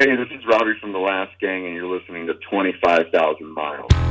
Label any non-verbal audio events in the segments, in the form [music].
Hey, this is Robbie from The Last Gang, and you're listening to 25,000 Miles.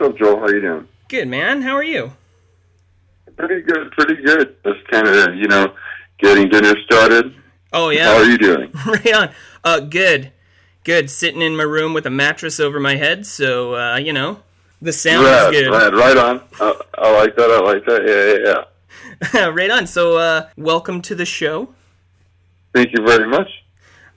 What's up, Joel? How are you doing? Good man. How are you? Pretty good, pretty good. Just kind of, you know, getting dinner started. Oh yeah. How are you doing? [laughs] right on. Uh, good, good. Sitting in my room with a mattress over my head, so uh, you know the sound Rad, is good. rad, right on. Uh, I like that. I like that. Yeah, yeah, yeah. [laughs] right on. So uh, welcome to the show. Thank you very much.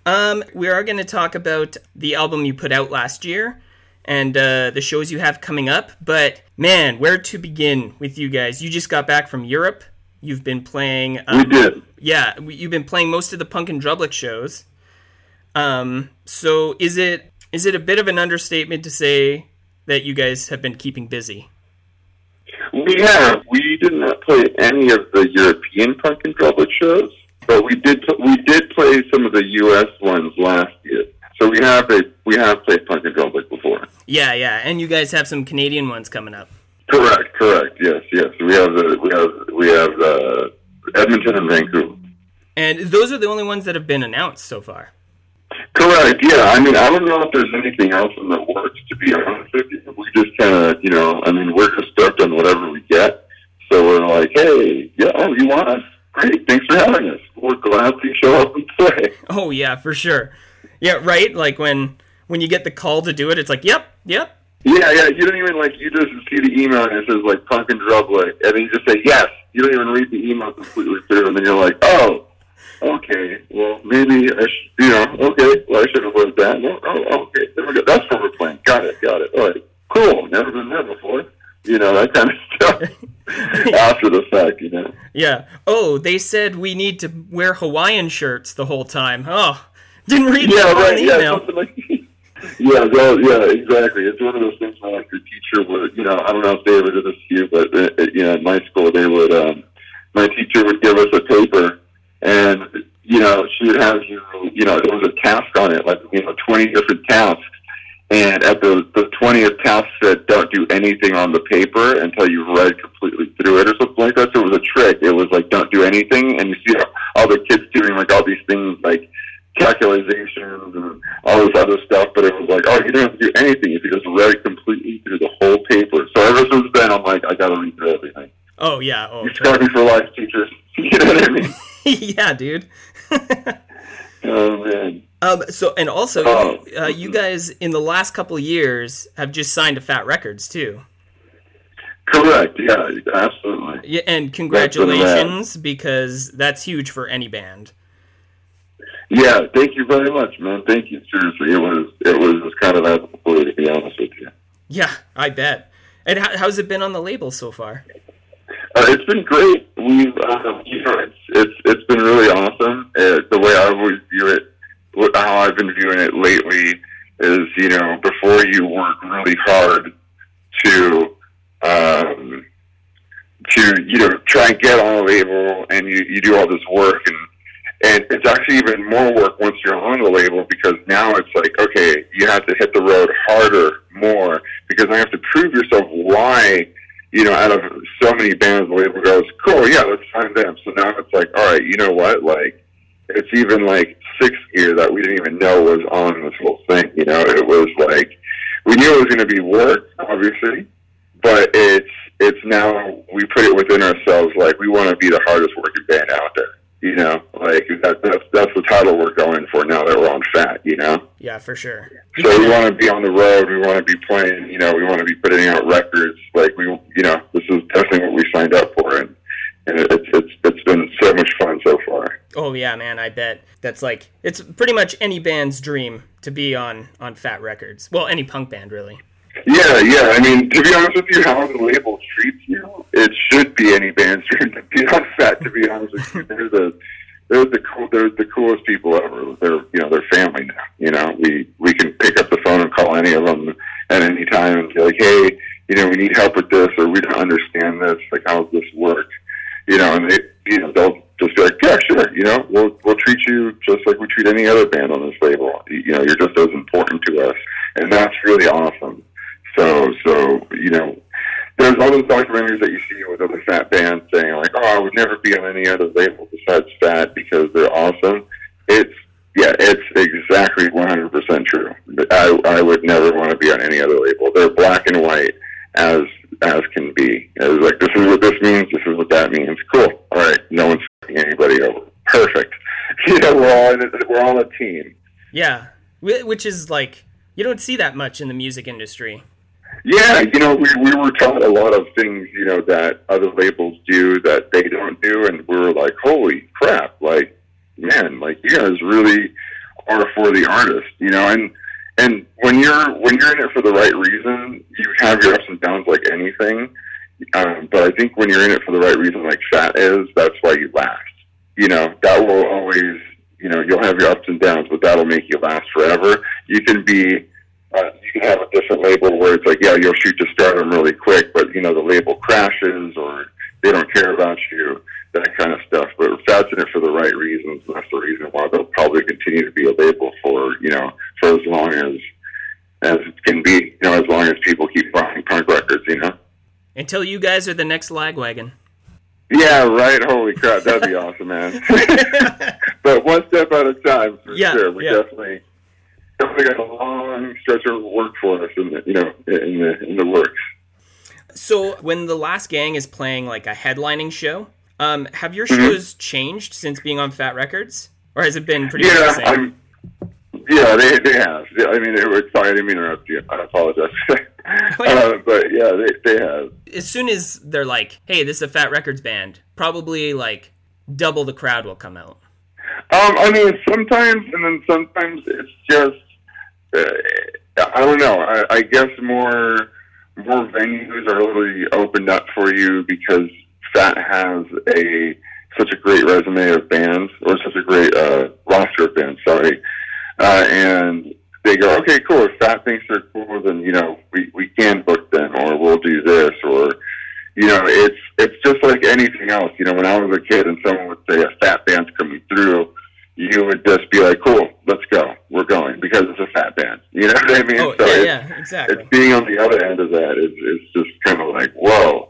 Um, we are going to talk about the album you put out last year and uh, the shows you have coming up. But man, where to begin with you guys? You just got back from Europe. You've been playing. Um, We did. Yeah, you've been playing most of the Punk in Drublic shows. Um, so is it is it a bit of an understatement to say that you guys have been keeping busy? We have. We did not play any of the European punk in Drublic shows, but we did. We did play some of the U.S. ones last year. So we have played, we have played punk in Drublic before. Yeah, yeah, and you guys have some Canadian ones coming up. Correct. Correct. Yes. Yes. We have the we have we have uh, Edmonton and Vancouver. And those are the only ones that have been announced so far. Correct. Yeah. I mean, I don't know if there's anything else in the works. To be honest with you, we just kind of, you know, I mean, we're just stuck on whatever we get. So we're like, hey, yeah, oh, you want us? Great. Thanks for having us. We're glad to show up and play. Oh yeah, for sure. Yeah, right. Like when when you get the call to do it, it's like, yep, yep. Yeah, yeah. You don't even like. You just see the email and it says like punk and and then you just say yes. You don't even read the email completely through, and then you're like, oh, okay. Well, maybe I should. You know, okay. Well, I should have wrote that. No, oh, okay. There we go. That's what we're playing. Got it. Got it. All right. Cool. Never been there before. You know that kind of [laughs] stuff. [laughs] After the fact, you know. Yeah. Oh, they said we need to wear Hawaiian shirts the whole time. Oh, [laughs] didn't read Yeah, right. Yeah, email. something like. [laughs] Yeah, no, yeah, exactly. It's one of those things where like your teacher would, you know, I don't know if they ever did this to you, but uh, uh, you know, in my school they would, um, my teacher would give us a paper, and you know, she would have you, you know, there was a task on it, like you know, twenty different tasks, and at the the twentieth task said, don't do anything on the paper until you've read completely through it or something like that. So it was a trick. It was like don't do anything, and you see all the kids doing like all these things like calculations and all this other stuff, but it was like, oh, you don't have to do anything if you just read completely through the whole paper. So ever since then, I'm like, I gotta read through everything. Oh yeah. Oh. You me for life, teachers. [laughs] You know what I mean? [laughs] yeah, dude. [laughs] Oh man. Um, so and also, Oh. uh, you guys in the last couple of years have just signed to Fat Records too. Correct. Yeah, absolutely. Yeah, and That's congratulations because that's huge for any band. Yeah, thank you very much, man. Thank you. Seriously, it was it was just kind of out of the blue, to be honest with you. Yeah, I bet. And how, how's it been on the label so far? Uh, it's been great. We've, uh, you know, it's it's it's been really awesome. Uh, the way I always view it, how I've been viewing it lately, is you know, before you work really hard to, um, to you know, try and get on a label, and you you do all this work, and and it's actually even more work once you're on the label because now it's like, okay, you have to hit the road harder, more, because I have to prove yourself why you know, out of so many bands, the label goes, cool, yeah, let's sign them. So now it's like, all right, you know what? Like, it's even like sixth gear that we didn't even know was on this whole thing. You know, it was like, we knew it was going to be work, obviously, but it's, it's now, we put it within ourselves, like, we want to be the hardest working band out there. You know, like that, that's that's the title we're going for now that we're on Fat. You know, Yeah, for sure. so we want to be on the road. We want to be playing. You know, we want to be putting out records. Like we, you know, this is definitely what we signed up for, and and it's it's it's been so much fun so far. Oh yeah, man, I bet that's like it's pretty much any band's dream to be on on Fat Records. Well, any punk band really. Yeah, yeah. I mean, to be honest with you, how the label treats you, it should be any band's dream to [laughs] be on Fat. To be honest with you, they're the they're the cool they're the coolest people ever. They're you know they're family now. You know, we we can pick up the phone and call any of them at any time and be like, hey, you know, we need help with this or we don't understand this. Like, how does this work? You know, and they you know they'll just be like, yeah, sure. You know, we'll we'll treat you just like we treat any other band on this label. You know, you're just as important to us, and that's really awesome. You know, there's all those documentaries that you see with other fat bands saying like, "Oh, I would never be on any other label besides Fat because they're awesome." It's yeah, it's exactly 100% true. I I would never want to be on any other label. They're black and white as as can be. It's like this is what this means. This is what that means. Cool. All right. No one's anybody over. Perfect. [laughs] You know, we're all it, we're all a team. Yeah, which is like you don't see that much in the music industry. Yeah, you know, we we were taught a lot of things, you know, that other labels do that they don't do, and we were like, holy crap! Like, man, like you guys really are for the artist, you know, and and when you're when you're in it for the right reason, you have your ups and downs like anything. Um, but I think when you're in it for the right reason, like Fat is, that's why you last. You know, that will always, you know, you'll have your ups and downs, but that'll make you last forever. You can be uh, you can have a different label where it's like, yeah, you'll shoot to stardom really quick, but you know the label crashes or they don't care about you, that kind of stuff. But Fat's in it for the right reasons, and that's the reason why they'll probably continue to be a label for you know for as long as as it can be, you know, as long as people keep buying punk records, you know. Until you guys are the next Lagwagon. Yeah, right. Holy crap, that'd be awesome, man. [laughs] [laughs] but one step at a time, for Yeah, sure. We yeah. definitely definitely got a long stretch of work for us in the you know in the in the works. So when the Last Gang is playing like a headlining show, um, have your Mhm. shows changed since being on Fat Records, or has it been pretty much the Yeah, same? I'm, yeah, they they have. Yeah, I mean, it was sorry, I didn't mean to interrupt you. I apologize. [laughs] Oh, yeah. uh, but yeah, they they have. as soon as they're like, "Hey, this is a Fat Records band," probably like double the crowd will come out. Um, I mean, sometimes, and then sometimes it's just, uh, I don't know. I, I guess more more venues are really opened up for you because Fat has a such a great resume of bands or such a great uh, roster of bands. Sorry, uh, and they go, okay, cool. If Fat thinks they're cool, then you know we we can book them, or we'll do this, or you know, it's it's just like anything else. You know, when I was a kid and someone would say a Fat band's coming through, you would just be like, cool, let's go, we're going because it's a Fat band. You know [laughs] what I mean? Oh, so yeah, it's, yeah, exactly. it's being on the other end of that is it's just kind of like whoa,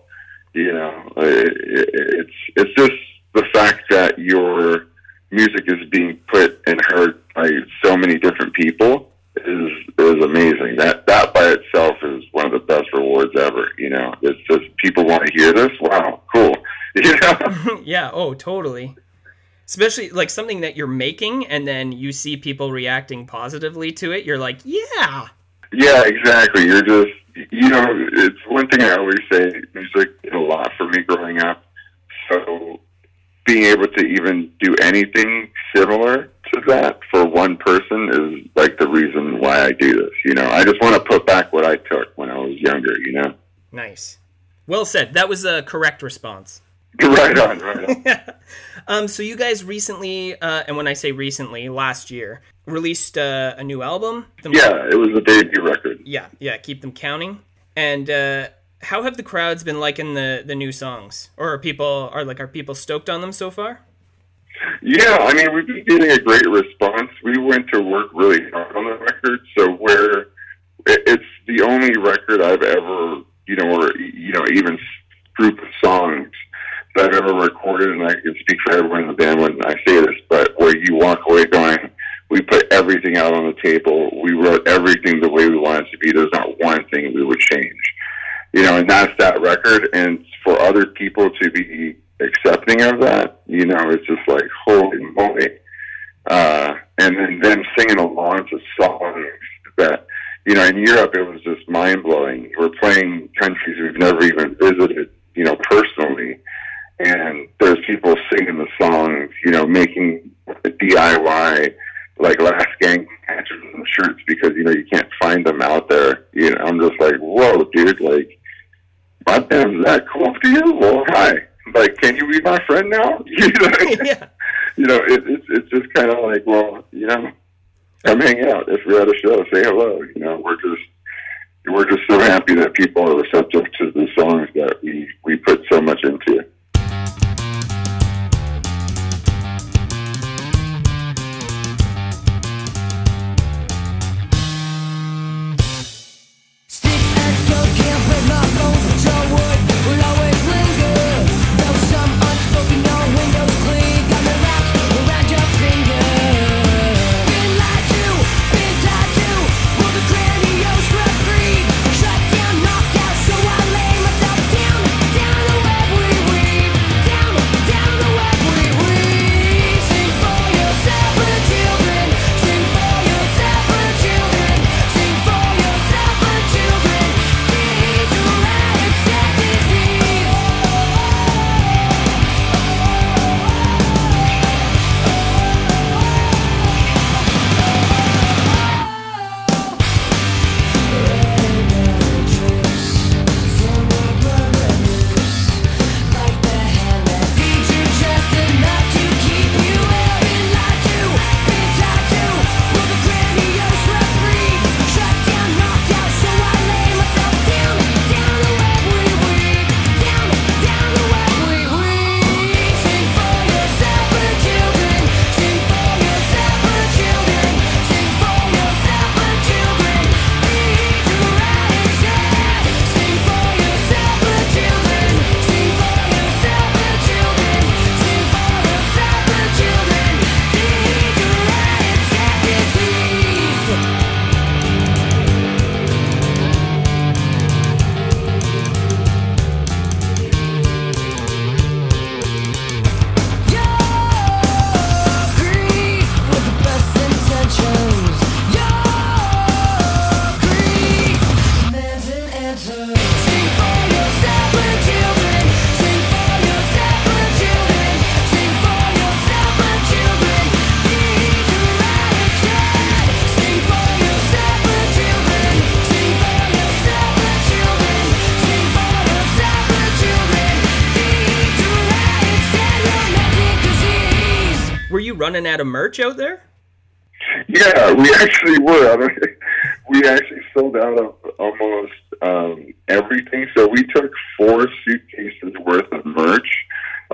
you know, it, it, it's it's just the fact that your music is being put and heard by so many different people is is amazing. That that by itself is one of the best rewards ever. You know, it's just people want to hear this. Wow, cool. [laughs] You know, [laughs] yeah, oh, totally. Especially like something that you're making and then you see people reacting positively to it, you're like, yeah. yeah, exactly. You're just you know, it's one thing I always say. Music did a lot for me growing up. So being able to even do anything similar to that for one person is like the reason why I do this. You know, I just want to put back what I took when I was younger. You know, Nice. Well said. That was a correct response. [laughs] right on, right on. [laughs] Um, so you guys recently, uh, and when I say recently, last year, released uh, a new album. The- Yeah, it was a debut record. yeah, yeah. Keep them counting. And uh, how have the crowds been liking the the new songs? Or are people are like are people stoked on them so far? Yeah, I mean, we've been getting a great response. We went to work really hard on the record, so where it- it's the only record I've ever, you know, or you know, even group of songs that I've ever recorded, and I can speak for everyone in the band when I say this, but where you walk away going, we put everything out on the table. We wrote everything the way we wanted it to be. There's not one thing we would change. You know, and that's that record. And for other people to be accepting of that, you know, it's just like, holy moly. Uh, and then them singing along to songs that, you know, in Europe, it was just mind blowing. We're playing countries we've never even visited, you know, personally. And there's people singing the songs, you know, making DIY, like last gang patches and shirts because, you know, you can't find them out there. You know, I'm just like, whoa, dude, like, my band's that cool to you? Well, hi. Like, can you be my friend now? [laughs] You know, [laughs] yeah. you know, it, it's it's just kind of like, well, you know, come hang out. If we're at a show, say hello. You know, we're just we're just so happy that people are receptive to the songs that we we put so much into. Running out of merch out there? Yeah, we actually were. [laughs] I mean, we actually sold out of almost um, everything. So we took four suitcases worth of merch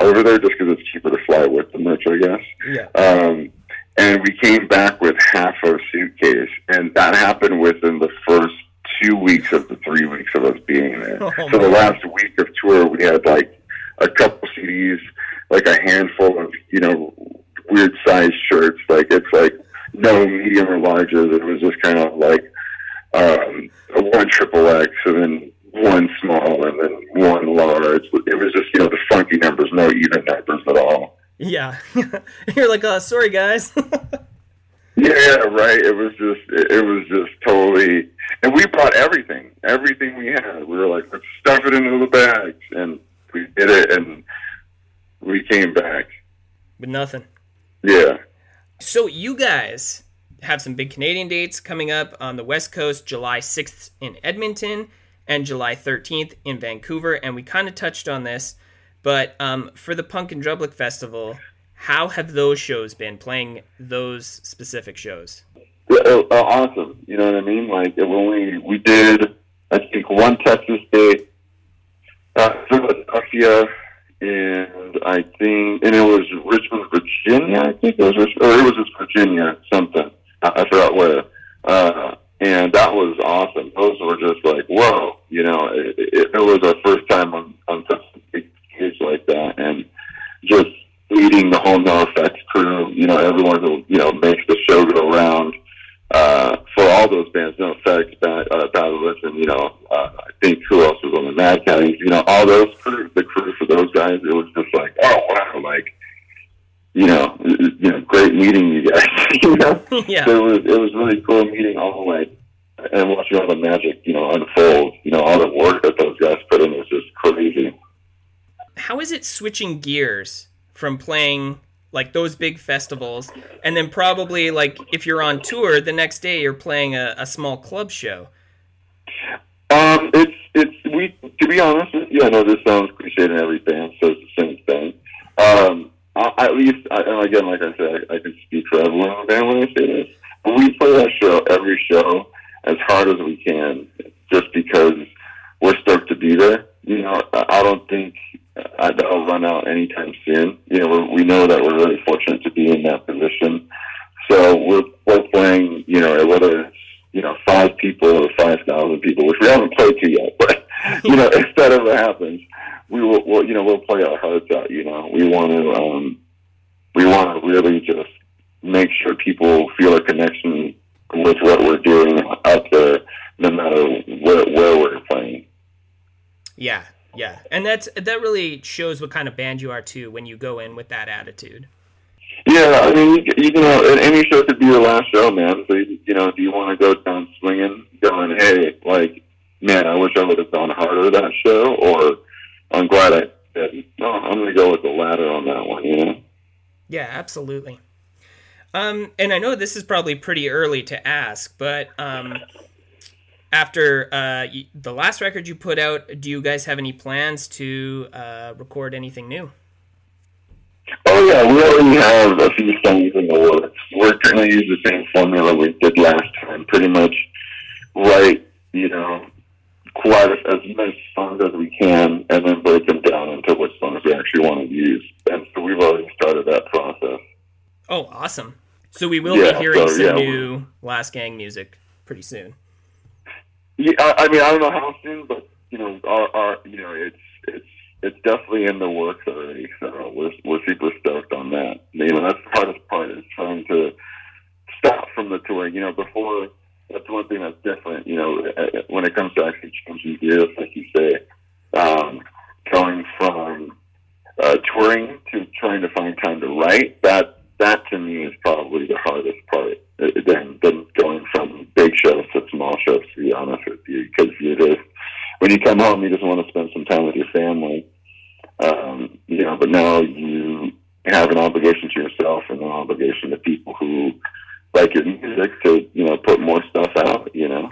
over there just because it's cheaper to fly with the merch, I guess. Yeah. Um, and we came back with half a suitcase, and that happened within the first two weeks of the three weeks of us being there. Oh, so the last week of tour, we had like a couple CDs, like a handful of you know weird sized shirts. Like it's like no medium or larges. It was just kind of like um, a one triple X, and then one small, and then one large. It was just you know the funky numbers, no even numbers at all. Yeah. [laughs] You're like, oh, sorry guys. Yeah, [laughs] yeah, right. It was just, it, it was just totally, and we brought everything, everything we had. We were like, let's stuff it into the bags, and we did it, and we came back. With nothing. Yeah. So you guys have some big Canadian dates coming up on the West Coast, July 6th in Edmonton and July 13th in Vancouver, and we kind of touched on this, but um, for the Punk in Drublic Festival, how have those shows been playing those specific shows? Uh, awesome. You know what I mean? Like it only we did, I think one Texas date, uh, Philadelphia, and I think, and it was Richmond, Virginia. I think it was, or it was just Virginia, something. I, I forgot where. Uh, and that was awesome. Those were just like, whoa, you know, it, it, it was our first time on on big stage like that, and just leading the whole NOFX crew. You know, everyone who you know makes the show go around. Uh, for all those bands, NOFX, Bad, uh, Bad you know, uh, I think who else was on the Mad Caddies, you know, all those crew, the crew for those guys, it was just like, oh wow, like, you know, you know, great meeting you guys, [laughs] you know. [laughs] yeah. So it was it was really cool meeting all the way and watching all the magic, you know, unfold. You know, all the work that those guys put in was just crazy. How is it switching gears from playing like those big festivals and then probably like if you're on tour the next day you're playing a, a small club show? Um, it's it's we to be honest yeah know this sounds cliche and every band says the same thing. Um, I, at least, I, and again, like I said, I, I can speak for everyone in the band when I say this. But we play that show every show as hard as we can, just because we're stoked to be there. You know, I, I don't think uh, that'll run out anytime soon. You know, we're, we know that we're really fortunate to be in that position. So we're we're playing, you know, whether it's you know five people or five thousand people, which we haven't played to yet, [laughs] but you know, if that ever happens, we will, we'll, you know, we'll play our hearts out. You know, we want to, um, we want to really just make sure people feel a connection with what we're doing out there, no matter where, where we're playing. Yeah, yeah. And that's that really shows what kind of band you are too when you go in with that attitude. Yeah, I mean, you, you know, any show could be your last show, man. So you, you know, do you want to go down swinging, going, hey, like, man, I wish I would have gone harder that show, or I'm glad I did. No, I'm going to go with the latter on that one. You know. Yeah, absolutely. Um, and I know this is probably pretty early to ask, but um, after uh, y- the last record you put out, do you guys have any plans to uh, record anything new? Oh yeah, we already have a few songs in the works. We're going to use the same formula we did last time. Pretty much write, you know, quite as, as many songs as we can, and then break them down into which songs we actually want to use. And so we've already started that process. Oh, awesome! So we will Yeah, be hearing so, some yeah, new Last Gang music pretty soon. Yeah, I, I mean, I don't know how soon, but you know, our, our you know, it's it's it's definitely in the works already. So we're we're super stoked on that. You know, that's the hardest part is trying to stop from the touring. You know, before that's one thing that's different. You know, when it comes to actually changing gears, like you say, um, going from uh, touring to trying to find time to write. That that to me is probably the hardest part. Uh, Than than going from to small shows. To be honest with you, because you just when you come home, you just want to spend some time with your family. Um, you know, but now you have an obligation to yourself and an obligation to people who like your music to you know put more stuff out. You know.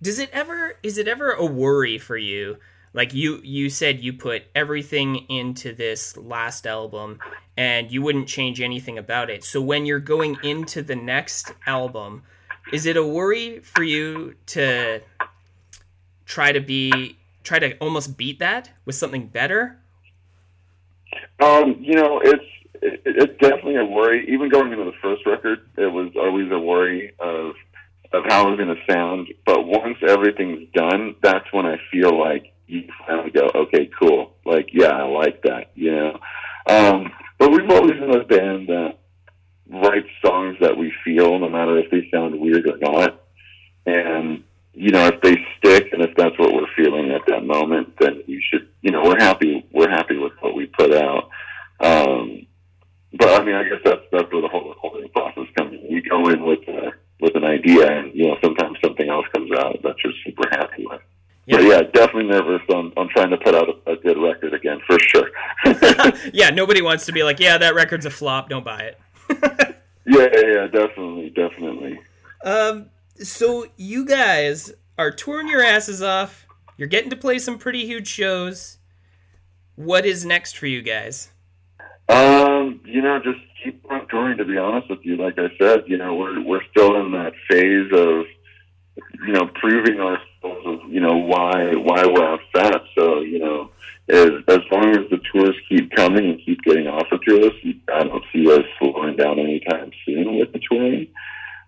Does it ever is it ever a worry for you? Like you you said you put everything into this last album and you wouldn't change anything about it. So when you're going into the next album, is it a worry for you to try to be try to almost beat that with something better? Um, you know, it's it, it's definitely a worry. Even going into the first record, it was always a worry of of how it's going to sound. But once everything's done, that's when I feel like you finally go, okay, cool. Like, yeah, I like that. You know. Um, but we've always been a band that writes songs that we feel, no matter if they sound weird or not. And you know, if they stick and if that's what we're feeling at that moment, then you should, you know, we're happy. We're happy with what we put out. Um, but I mean, I guess that's that's where the whole recording process comes in. You go in with with an idea, and you know, sometimes something else comes out that you're super happy with. But yeah, definitely nervous on, on trying to put out a, a good record again for sure. [laughs] [laughs] yeah, nobody wants to be like, yeah, that record's a flop, don't buy it. Yeah, yeah, yeah, definitely, definitely. Um, so you guys are touring your asses off. You're getting to play some pretty huge shows. What is next for you guys? Um, you know, just keep on touring. To be honest with you, like I said, you know, we're we're still in that phase of, you know, proving ourselves. Of, you know, why why we're upset. So you know, as as long as the tours keep coming and keep getting offered to us, I don't see us slowing down anytime soon with the touring.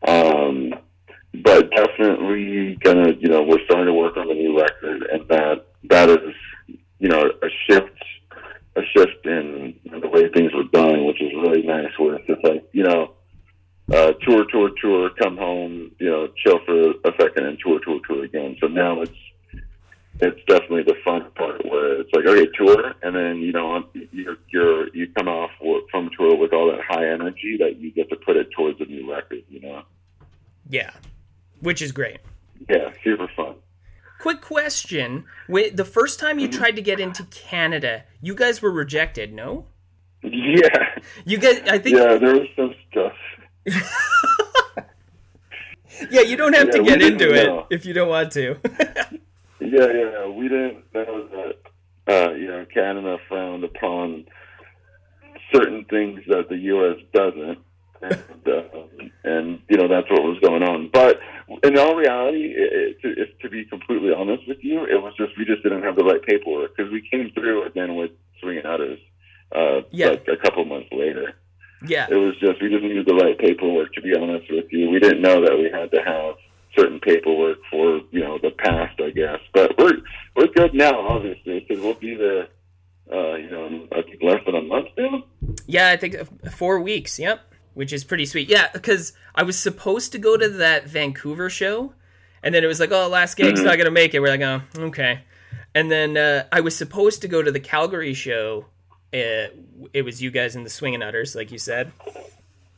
Um, but definitely gonna, you know, we're starting to work on the new record, and that that is, you know, a shift a shift in the way things were done, which is really nice. Where it's just like you know, uh, tour, tour, tour, come home, you know, chill for a second, and tour, tour, tour again. So now it's it's definitely the fun part where it's like okay, tour, and then you know you're, you're you come off from tour with all that high energy that you get to put it towards a new record. You know, Yeah, which is great. yeah, super fun. Quick question: Wait, the first time you mm-hmm. tried to get into Canada, you guys were rejected. No, Yeah, you guys. I think. yeah, there was some stuff. [laughs] Yeah, you don't have Yeah, to get into it know. if you don't want to. [laughs] Yeah, yeah, we didn't know that. Uh, you know, Canada frowned upon certain things that the U.S. doesn't, and, uh, and you know that's what was going on. But in all reality, it, it, to, if, to be completely honest with you, it was just we just didn't have the right paperwork because we came through again with Swinging Utters. Uh, Yeah. like a couple months later. yeah, It was just we just needed the right paperwork. To be honest with you, we didn't know that we had to have certain paperwork now, obviously, because we'll be there. Uh, you know, I think less than a month now. yeah. I think uh, four weeks. Yep, which is pretty sweet. Yeah, because I was supposed to go to that Vancouver show, and then it was like, oh, last gig's not gonna make it. We're like, oh, okay. And then uh, I was supposed to go to the Calgary show. Uh, it was you guys in the Swinging Utters, like you said,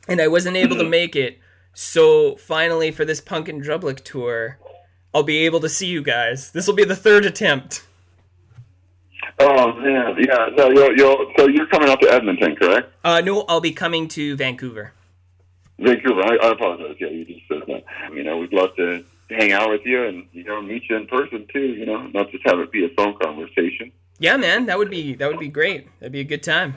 and I wasn't able to make it. So finally, for this Punk in Drublic tour, I'll be able to see you guys. This will be the third attempt. Oh man, yeah. No, you'll, you'll, so you're coming up to Edmonton, correct? Uh, no, I'll be coming to Vancouver. Vancouver. I, I apologize. Yeah, you just said that. You know, we'd love to hang out with you and you know meet you in person too. You know, not just have it be a phone conversation. Yeah, man, that would be that would be great. That'd be a good time.